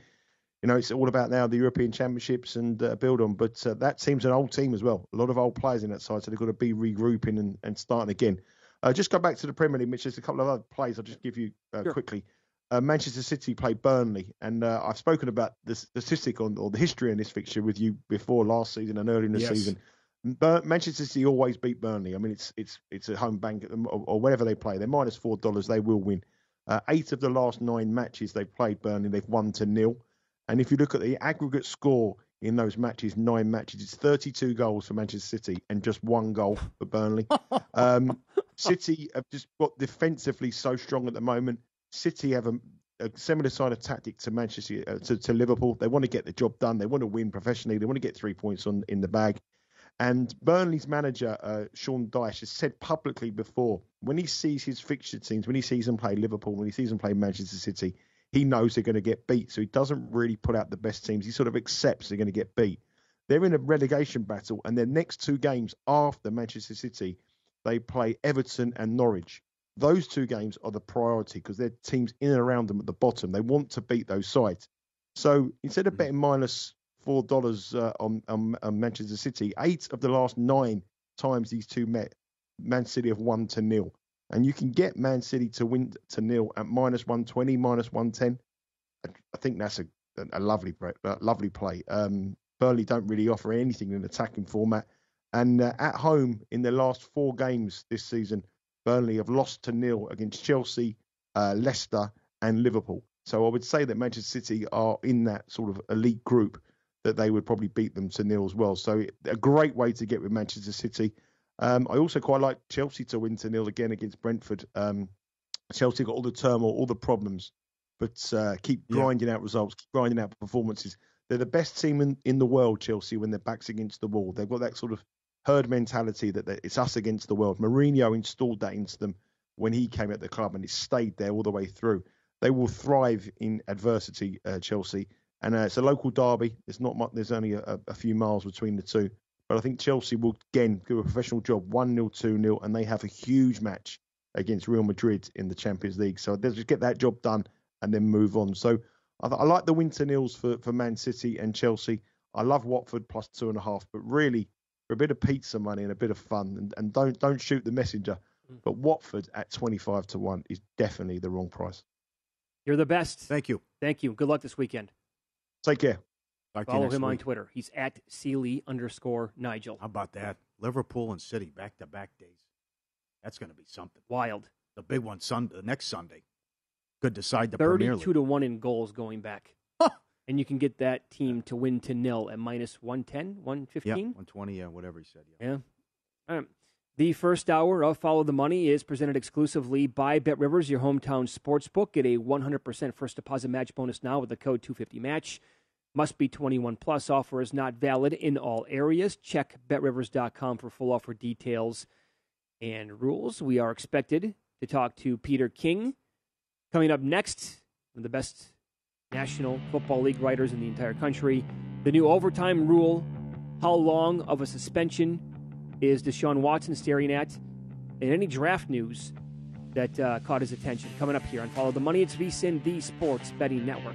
Speaker 8: you know, it's all about now the European Championships and uh, build on. But uh, that team's an old team as well. A lot of old players in that side, so they've got to be regrouping and, and starting again. Uh, just go back to the Premier League, Mitch. There's a couple of other plays I'll just give you uh,
Speaker 5: Sure.
Speaker 8: quickly. Uh, Manchester City play Burnley, and uh, I've spoken about the statistic on or the history in this fixture with you before last season and earlier in the
Speaker 6: Yes.
Speaker 8: season. Bur- Manchester City always beat Burnley. I mean, it's it's it's a home bank or, or wherever they play. They're minus four dollars. They will win. Uh, eight of the last nine matches they've played Burnley, they've won to nil. And if you look at the aggregate score in those matches, nine matches, it's 32 goals for Manchester City and just one goal for Burnley. um, City have just got defensively so strong at the moment. City have a, a similar side of tactic to Manchester uh, to, to Liverpool. They want to get the job done. They want to win professionally. They want to get three points on in the bag. And Burnley's manager, uh, Sean Dyche, has said publicly before when he sees his fixture teams, when he sees them play Liverpool, when he sees them play Manchester City, he knows they're going to get beat. So he doesn't really put out the best teams. He sort of accepts they're going to get beat. They're in a relegation battle, and their next two games after Manchester City, they play Everton and Norwich. Those two games are the priority because they're teams in and around them at the bottom. They want to beat those sides. So instead of betting minus four dollars uh, on, on, on Manchester City, eight of the last nine times these two met, Man City have won to nil, and you can get Man City to win to nil at minus one twenty, minus one ten. I, think that's a a lovely a lovely play. Um, Burnley don't really offer anything in attacking format, and uh, at home in their last four games this season, Burnley have lost to nil against Chelsea, uh, Leicester, and Liverpool. So I would say that Manchester City are in that sort of elite group that they would probably beat them to nil as well. So a great way to get with Manchester City. Um, I also quite like Chelsea to win to nil again against Brentford. Um, Chelsea got all the turmoil, all the problems, but uh, keep grinding out results, keep grinding out performances. They're the best team in, in the world, Chelsea, when their backs against the wall. They've got that sort of herd mentality that it's us against the world. Mourinho installed that into them when he came at the club, and it stayed there all the way through. They will thrive in adversity, uh, Chelsea, and uh, it's a local derby. There's not much. There's only a, a few miles between the two, but I think Chelsea will again do a professional job, one 0 two 0 and they have a huge match against Real Madrid in the Champions League. So they'll just get that job done and then move on. So I, I like the winter nils for for Man City and Chelsea. I love Watford plus two and a half, but really for a bit of pizza money and a bit of fun, and, and don't don't shoot the messenger. Mm. But Watford at twenty five to one is definitely the wrong price.
Speaker 5: You're the best.
Speaker 6: Thank you.
Speaker 5: Thank you. Good luck this weekend.
Speaker 8: Take care.
Speaker 6: Talk you
Speaker 5: Follow
Speaker 6: next
Speaker 5: him on. Twitter. He's at Seeley underscore Nigel.
Speaker 6: How about that? Liverpool and City back to back days. That's going to be something.
Speaker 5: Wild.
Speaker 6: The big one Sunday, next Sunday. Could decide the Premier
Speaker 5: Thirty-two
Speaker 6: League.
Speaker 5: to one in goals going back, and you can get that team to win to nil at minus 110, 115.
Speaker 6: Yeah, 120, yeah, whatever he said. Yeah.
Speaker 5: Yeah. All right. The first hour of Follow the Money is presented exclusively by Bet Rivers, your hometown sports book. Get a 100% first deposit match bonus now with the code 250match. Must be 21 plus. Offer is not valid in all areas. Check betrivers.com for full offer details and rules. We are expected to talk to Peter King. Coming up next, one of the best National Football League writers in the entire country. The new overtime rule. How long of a suspension is Deshaun Watson staring at? And any draft news that uh, caught his attention. Coming up here on Follow the Money, it's VSIN, the Sports Betting Network.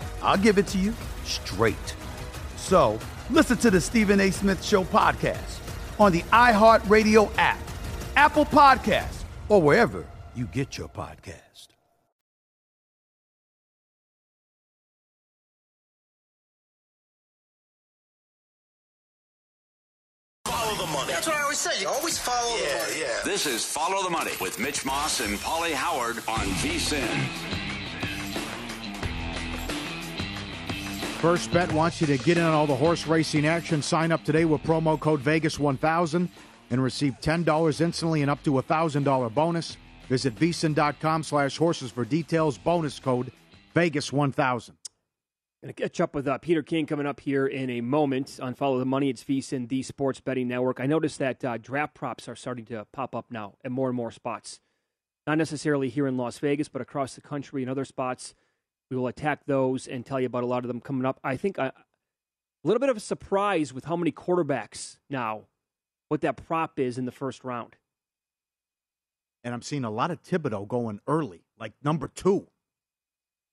Speaker 9: I'll give it to you straight. So listen to the Stephen A. Smith Show podcast on the iHeartRadio app, Apple Podcast, or wherever you get your podcast.
Speaker 3: Follow the money. That's what I always say. You always follow the money. Yeah.
Speaker 4: This is Follow the Money with Mitch Moss and Pauly Howard on VSIN.
Speaker 6: First Bet wants you to get in on all the horse racing action. Sign up today with promo code Vegas1000 and receive $10 instantly and up to a $1,000 bonus. Visit vsin.com slash horses for details. Bonus code Vegas1000.
Speaker 5: Going to catch up with uh, Peter King coming up here in a moment on Follow the Money. It's VSIN, the Sports Betting Network. I noticed that uh, draft props are starting to pop up now at more and more spots. Not necessarily here in Las Vegas, but across the country and other spots. We will attack those and tell you about a lot of them coming up. I think uh, a little bit of a surprise with how many quarterbacks now, what that prop is in the first round.
Speaker 6: And I'm seeing a lot of Thibodeaux going early, like number two,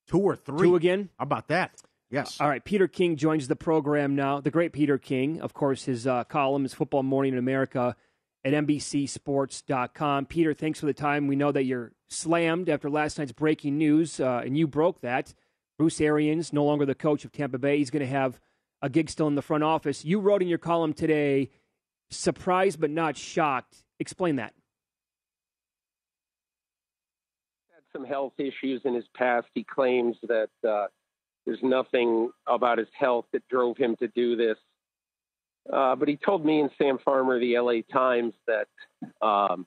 Speaker 6: two or three.
Speaker 5: Two again?
Speaker 6: How about that? Yes.
Speaker 5: All right. Peter King joins the program now. The great Peter King. Of course, his uh, column is Football Morning in America at NBCSports.com. Peter, thanks for the time. We know that you're slammed after last night's breaking news, uh, and you broke that. Bruce Arians, no longer the coach of Tampa Bay, he's going to have a gig still in the front office. You wrote in your column today, surprised but not shocked. Explain that.
Speaker 10: Had some health issues in his past. He claims that uh, there's nothing about his health that drove him to do this. Uh, but he told me and Sam Farmer, the LA Times, that um,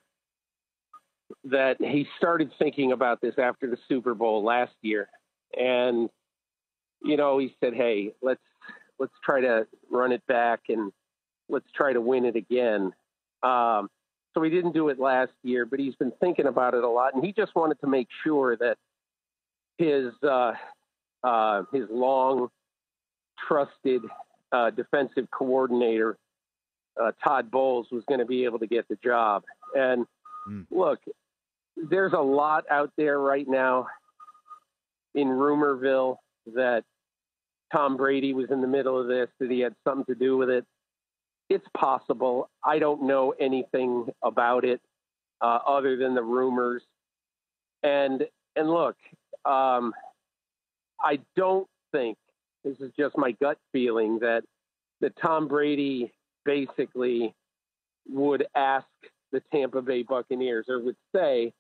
Speaker 10: that he started thinking about this after the Super Bowl last year, and you know he said, "Hey, let's let's try to run it back and let's try to win it again." Um, so he didn't do it last year, but he's been thinking about it a lot, and he just wanted to make sure that his uh, uh, his long trusted uh, defensive coordinator, uh, Todd Bowles, was going to be able to get the job. And mm. look, there's a lot out there right now in Rumorville that Tom Brady was in the middle of this, that he had something to do with it. It's possible. I don't know anything about it uh, other than the rumors. And and look, um, I don't think this is just my gut feeling that that Tom Brady basically would ask the Tampa Bay Buccaneers or would say,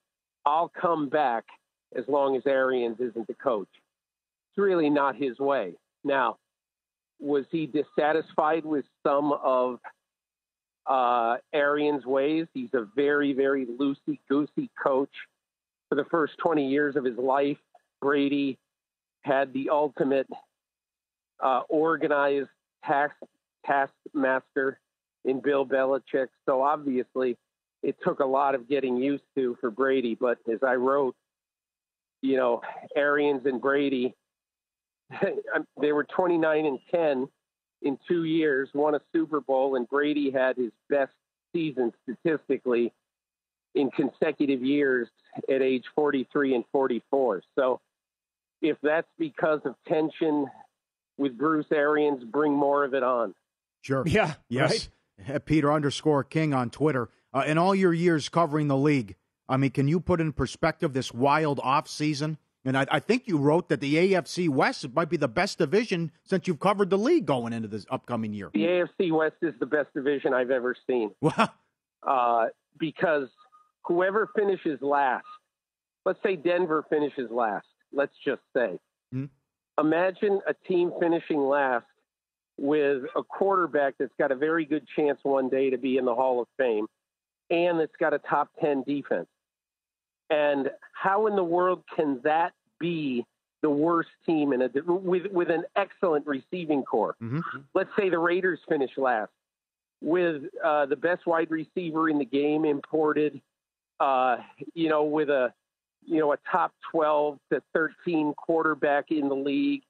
Speaker 10: "I'll come back as long as Arians isn't the coach." It's really not his way. Now, was he dissatisfied with some of uh, Arians' ways. He's a very, very loosey goosey coach. For the first 20 years of his life, Brady had the ultimate uh, organized task taskmaster in Bill Belichick. So obviously, it took a lot of getting used to for Brady. But as I wrote, you know, Arians and Brady, they were 29 and 10 in two years, won a Super Bowl, and Brady had his best season statistically in consecutive years at age 43 and 44. So if that's because of tension with Bruce Arians, bring more of it on.
Speaker 6: Sure.
Speaker 5: Yeah.
Speaker 6: Yes. Right? Peter underscore King on Twitter. Uh, in all your years covering the league, I mean, can you put in perspective this wild off season? And I, I, think you wrote that the AFC West might be the best division since you've covered the league going into this upcoming year.
Speaker 10: The AFC West is the best division I've ever seen. uh, because whoever finishes last, let's say Denver finishes last, let's just say. Mm-hmm. Imagine a team finishing last with a quarterback that's got a very good chance one day to be in the Hall of Fame and that's got a top 10 defense. And how in the world can that be the worst team in a with with an excellent receiving corps? Mm-hmm. Let's say the Raiders finish last with uh, the best wide receiver in the game imported, uh, you know, with a you know a top 12 to 13 quarterback in the league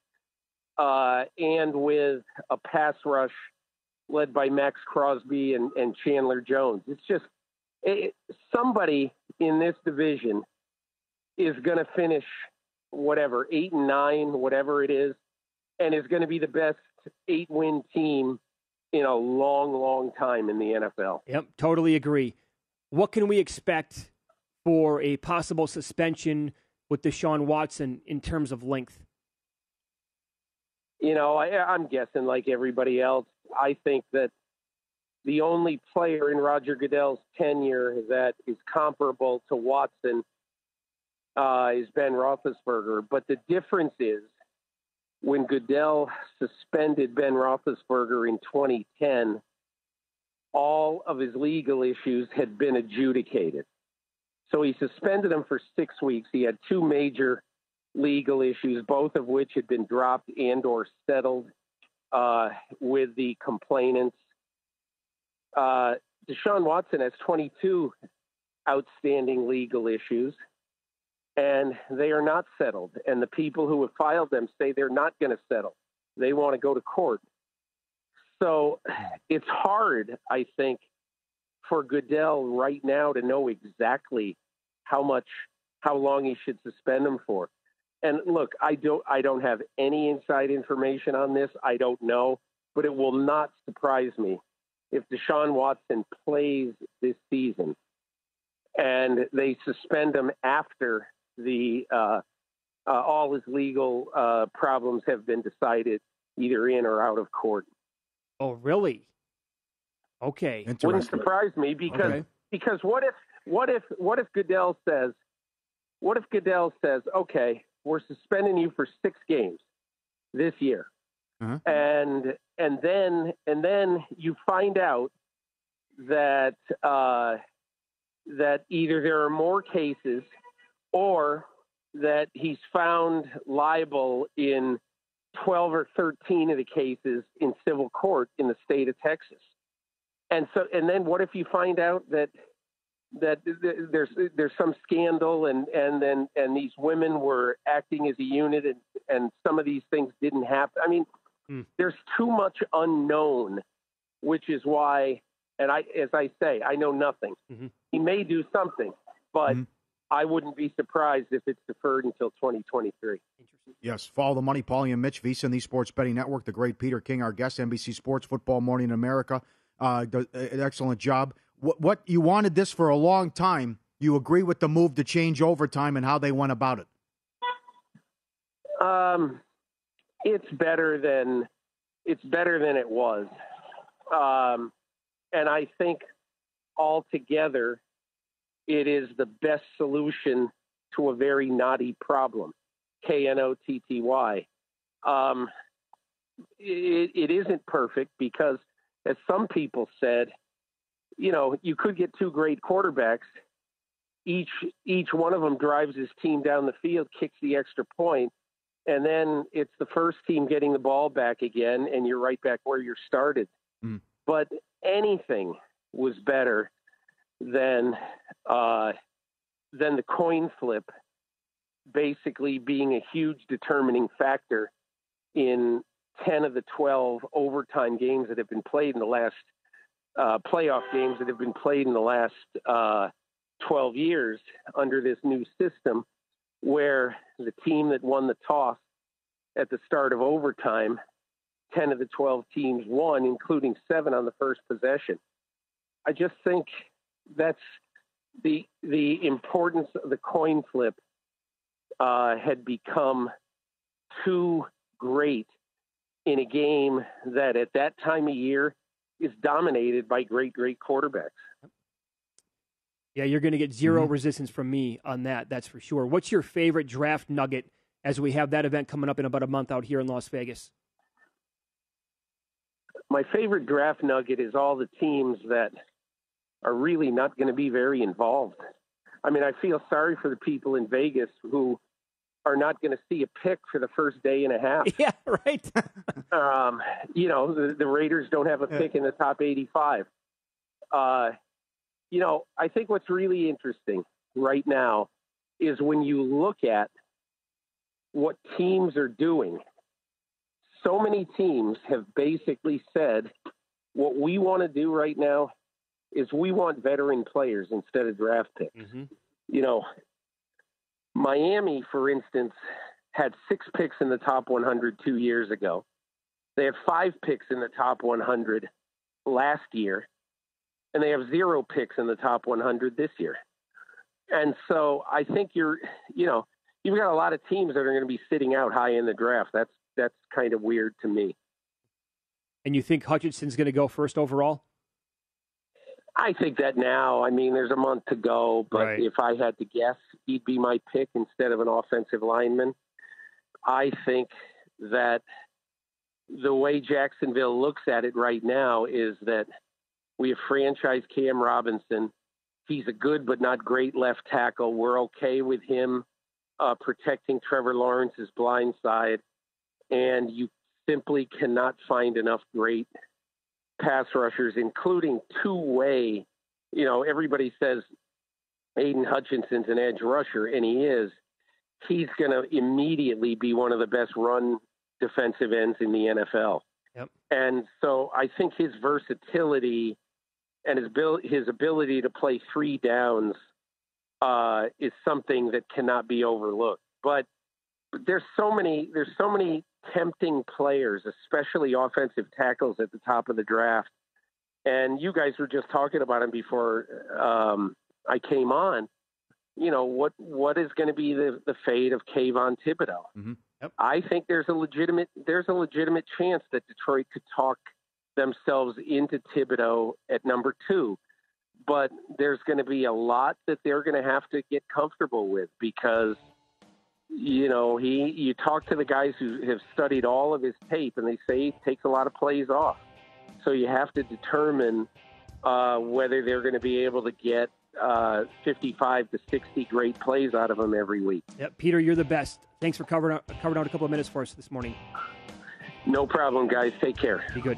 Speaker 10: uh, and with a pass rush led by Maxx Crosby and, and Chandler Jones. It's just it, somebody in this division is going to finish whatever eight and nine, whatever it is, and is going to be the best eight win team in a long, long time in the NFL.
Speaker 5: Yep, totally agree. What can we expect for a possible suspension with Deshaun Watson in terms of length?
Speaker 10: you know, I, I'm guessing like everybody else. I think that the only player in Roger Goodell's tenure that is comparable to Watson uh, is Ben Roethlisberger. But the difference is when Goodell suspended Ben Roethlisberger in 2010, all of his legal issues had been adjudicated. So he suspended him for six weeks. He had two major legal issues, both of which had been dropped and or settled uh, with the complainants. Uh, Deshaun Watson has 22 outstanding legal issues, and they are not settled. And the people who have filed them say they're not going to settle. They want to go to court. So it's hard, I think, for Goodell right now to know exactly how much, how long he should suspend him for and look, I don't I don't have any inside information on this. I don't know, but it will not surprise me if Deshaun Watson plays this season and they suspend him after the uh, uh, all his legal uh, problems have been decided either in or out of court.
Speaker 5: Oh, really? Okay.
Speaker 10: Wouldn't surprise me because okay. because what if what if what if Goodell says what if Goodell says okay we're suspending you for six games this year. Uh-huh. And and then and then you find out that uh, that either there are more cases or that he's found liable in 12 or 13 of the cases in civil court in the state of Texas. And so and then what if you find out that that there's there's some scandal and and then and these women were acting as a unit and and some of these things didn't happen. I mean, hmm. there's too much unknown, which is why. And I, as I say, I know nothing. Mm-hmm. He may do something, but mm-hmm. I wouldn't be surprised if it's deferred until 2023.
Speaker 6: Yes, follow the money, Pauly and Mitch, VSiN, the Sports Betting Network. The great Peter King, our guest, NBC Sports Football Morning in America. Uh, does an excellent job what, what you wanted this for a long time. You agree with the move to change overtime and how they went about it?
Speaker 10: Um, it's better than it's better than it was, um, and I think altogether it is the best solution to a very knotty problem. K N O T T Y. Um, it, it isn't perfect because, as some people said, you know, you could get two great quarterbacks. Each each one of them drives his team down the field, kicks the extra point, and then it's the first team getting the ball back again, and you're right back where you started.
Speaker 6: Mm.
Speaker 10: But anything was better than uh, than the coin flip, basically being a huge determining factor in 10 of the 12 overtime games that have been played in the last uh, playoff games that have been played in the last uh, 12 years under this new system, where the team that won the toss at the start of overtime, 10 of the 12 teams won, including seven on the first possession. I just think that's the the importance of the coin flip uh, had become too great in a game that at that time of year is dominated by great, great quarterbacks.
Speaker 5: Yeah, you're going to get 0 mm-hmm. resistance from me on that. That's for sure. What's your favorite draft nugget as we have that event coming up in about a month out here in Las Vegas?
Speaker 10: My favorite draft nugget is all the teams that are really not going to be very involved. I mean, I feel sorry for the people in Vegas who are not going to see a pick for the first day and a half.
Speaker 5: Yeah, right.
Speaker 10: um, you know, the, the, Raiders don't have a pick in the top 85. Uh, you know, I think what's really interesting right now is when you look at what teams are doing. So many teams have basically said, what we want to do right now is we want veteran players instead of draft picks.
Speaker 5: Mm-hmm.
Speaker 10: You know, Miami, for instance, had six picks in the top 100 two years ago. They have five picks in the top 100 last year, and they have zero picks in the top 100 this year. And so I think you're, you know, you've got a lot of teams that are going to be sitting out high in the draft. That's that's kind of weird to me.
Speaker 5: And you think Hutchinson's going to go first overall?
Speaker 10: I think that now. I mean, there's a month to go, but
Speaker 5: right.
Speaker 10: if I had to guess, he'd be my pick instead of an offensive lineman. I think that the way Jacksonville looks at it right now is that we have franchised Cam Robinson. He's a good but not great left tackle. We're okay with him uh, protecting Trevor Lawrence's blind side, and you simply cannot find enough great pass rushers, including two way. You know, everybody says Aidan Hutchinson's an edge rusher, and he is. He's going to immediately be one of the best run defensive ends in the NFL.
Speaker 5: Yep.
Speaker 10: And so I think his versatility and his his ability to play three downs uh, is something that cannot be overlooked. But there's so many there's so many tempting players, especially offensive tackles at the top of the draft. And you guys were just talking about him before um, I came on. You know what? What is going to be the, the fate of Kayvon Thibodeaux?
Speaker 6: Mm-hmm.
Speaker 5: Yep.
Speaker 10: I think there's a legitimate there's a legitimate chance that Detroit could talk themselves into Thibodeaux at number two, but there's going to be a lot that they're going to have to get comfortable with because you know, he you talk to the guys who have studied all of his tape, and they say he takes a lot of plays off. So you have to determine uh, whether they're going to be able to get uh, 55 to 60 great plays out of him every week.
Speaker 5: Yep, Peter, you're the best. Thanks for covering out, covering out a couple of minutes for us this morning.
Speaker 10: No problem, guys. Take care.
Speaker 5: Be good.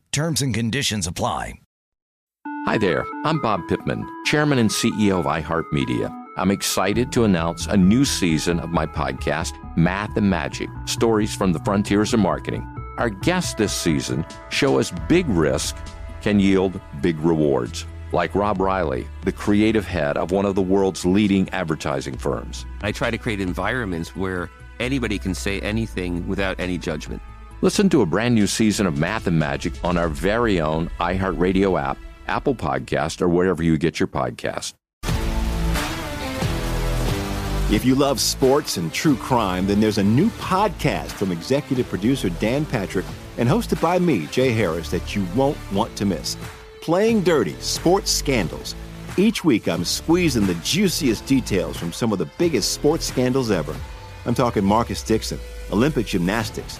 Speaker 1: Terms and conditions apply.
Speaker 11: Hi there, I'm Bob Pittman, Chairman and CEO of iHeartMedia. I'm excited to announce a new season of my podcast, Math and Magic Stories from the Frontiers of Marketing. Our guests this season show us big risk can yield big rewards, like Rob Reilly, the creative head of one of the world's leading advertising firms.
Speaker 12: I try to create environments where anybody can say anything without any judgment.
Speaker 11: Listen to a brand new season of Math and Magic on our very own iHeartRadio app, Apple Podcast, or wherever you get your podcast.
Speaker 13: If you love sports and true crime, then there's a new podcast from executive producer Dan Patrick and hosted by me, Jay Harris, that you won't want to miss. Playing Dirty Sports Scandals. Each week, I'm squeezing the juiciest details from some of the biggest sports scandals ever. I'm talking Marcus Dixon, Olympic gymnastics,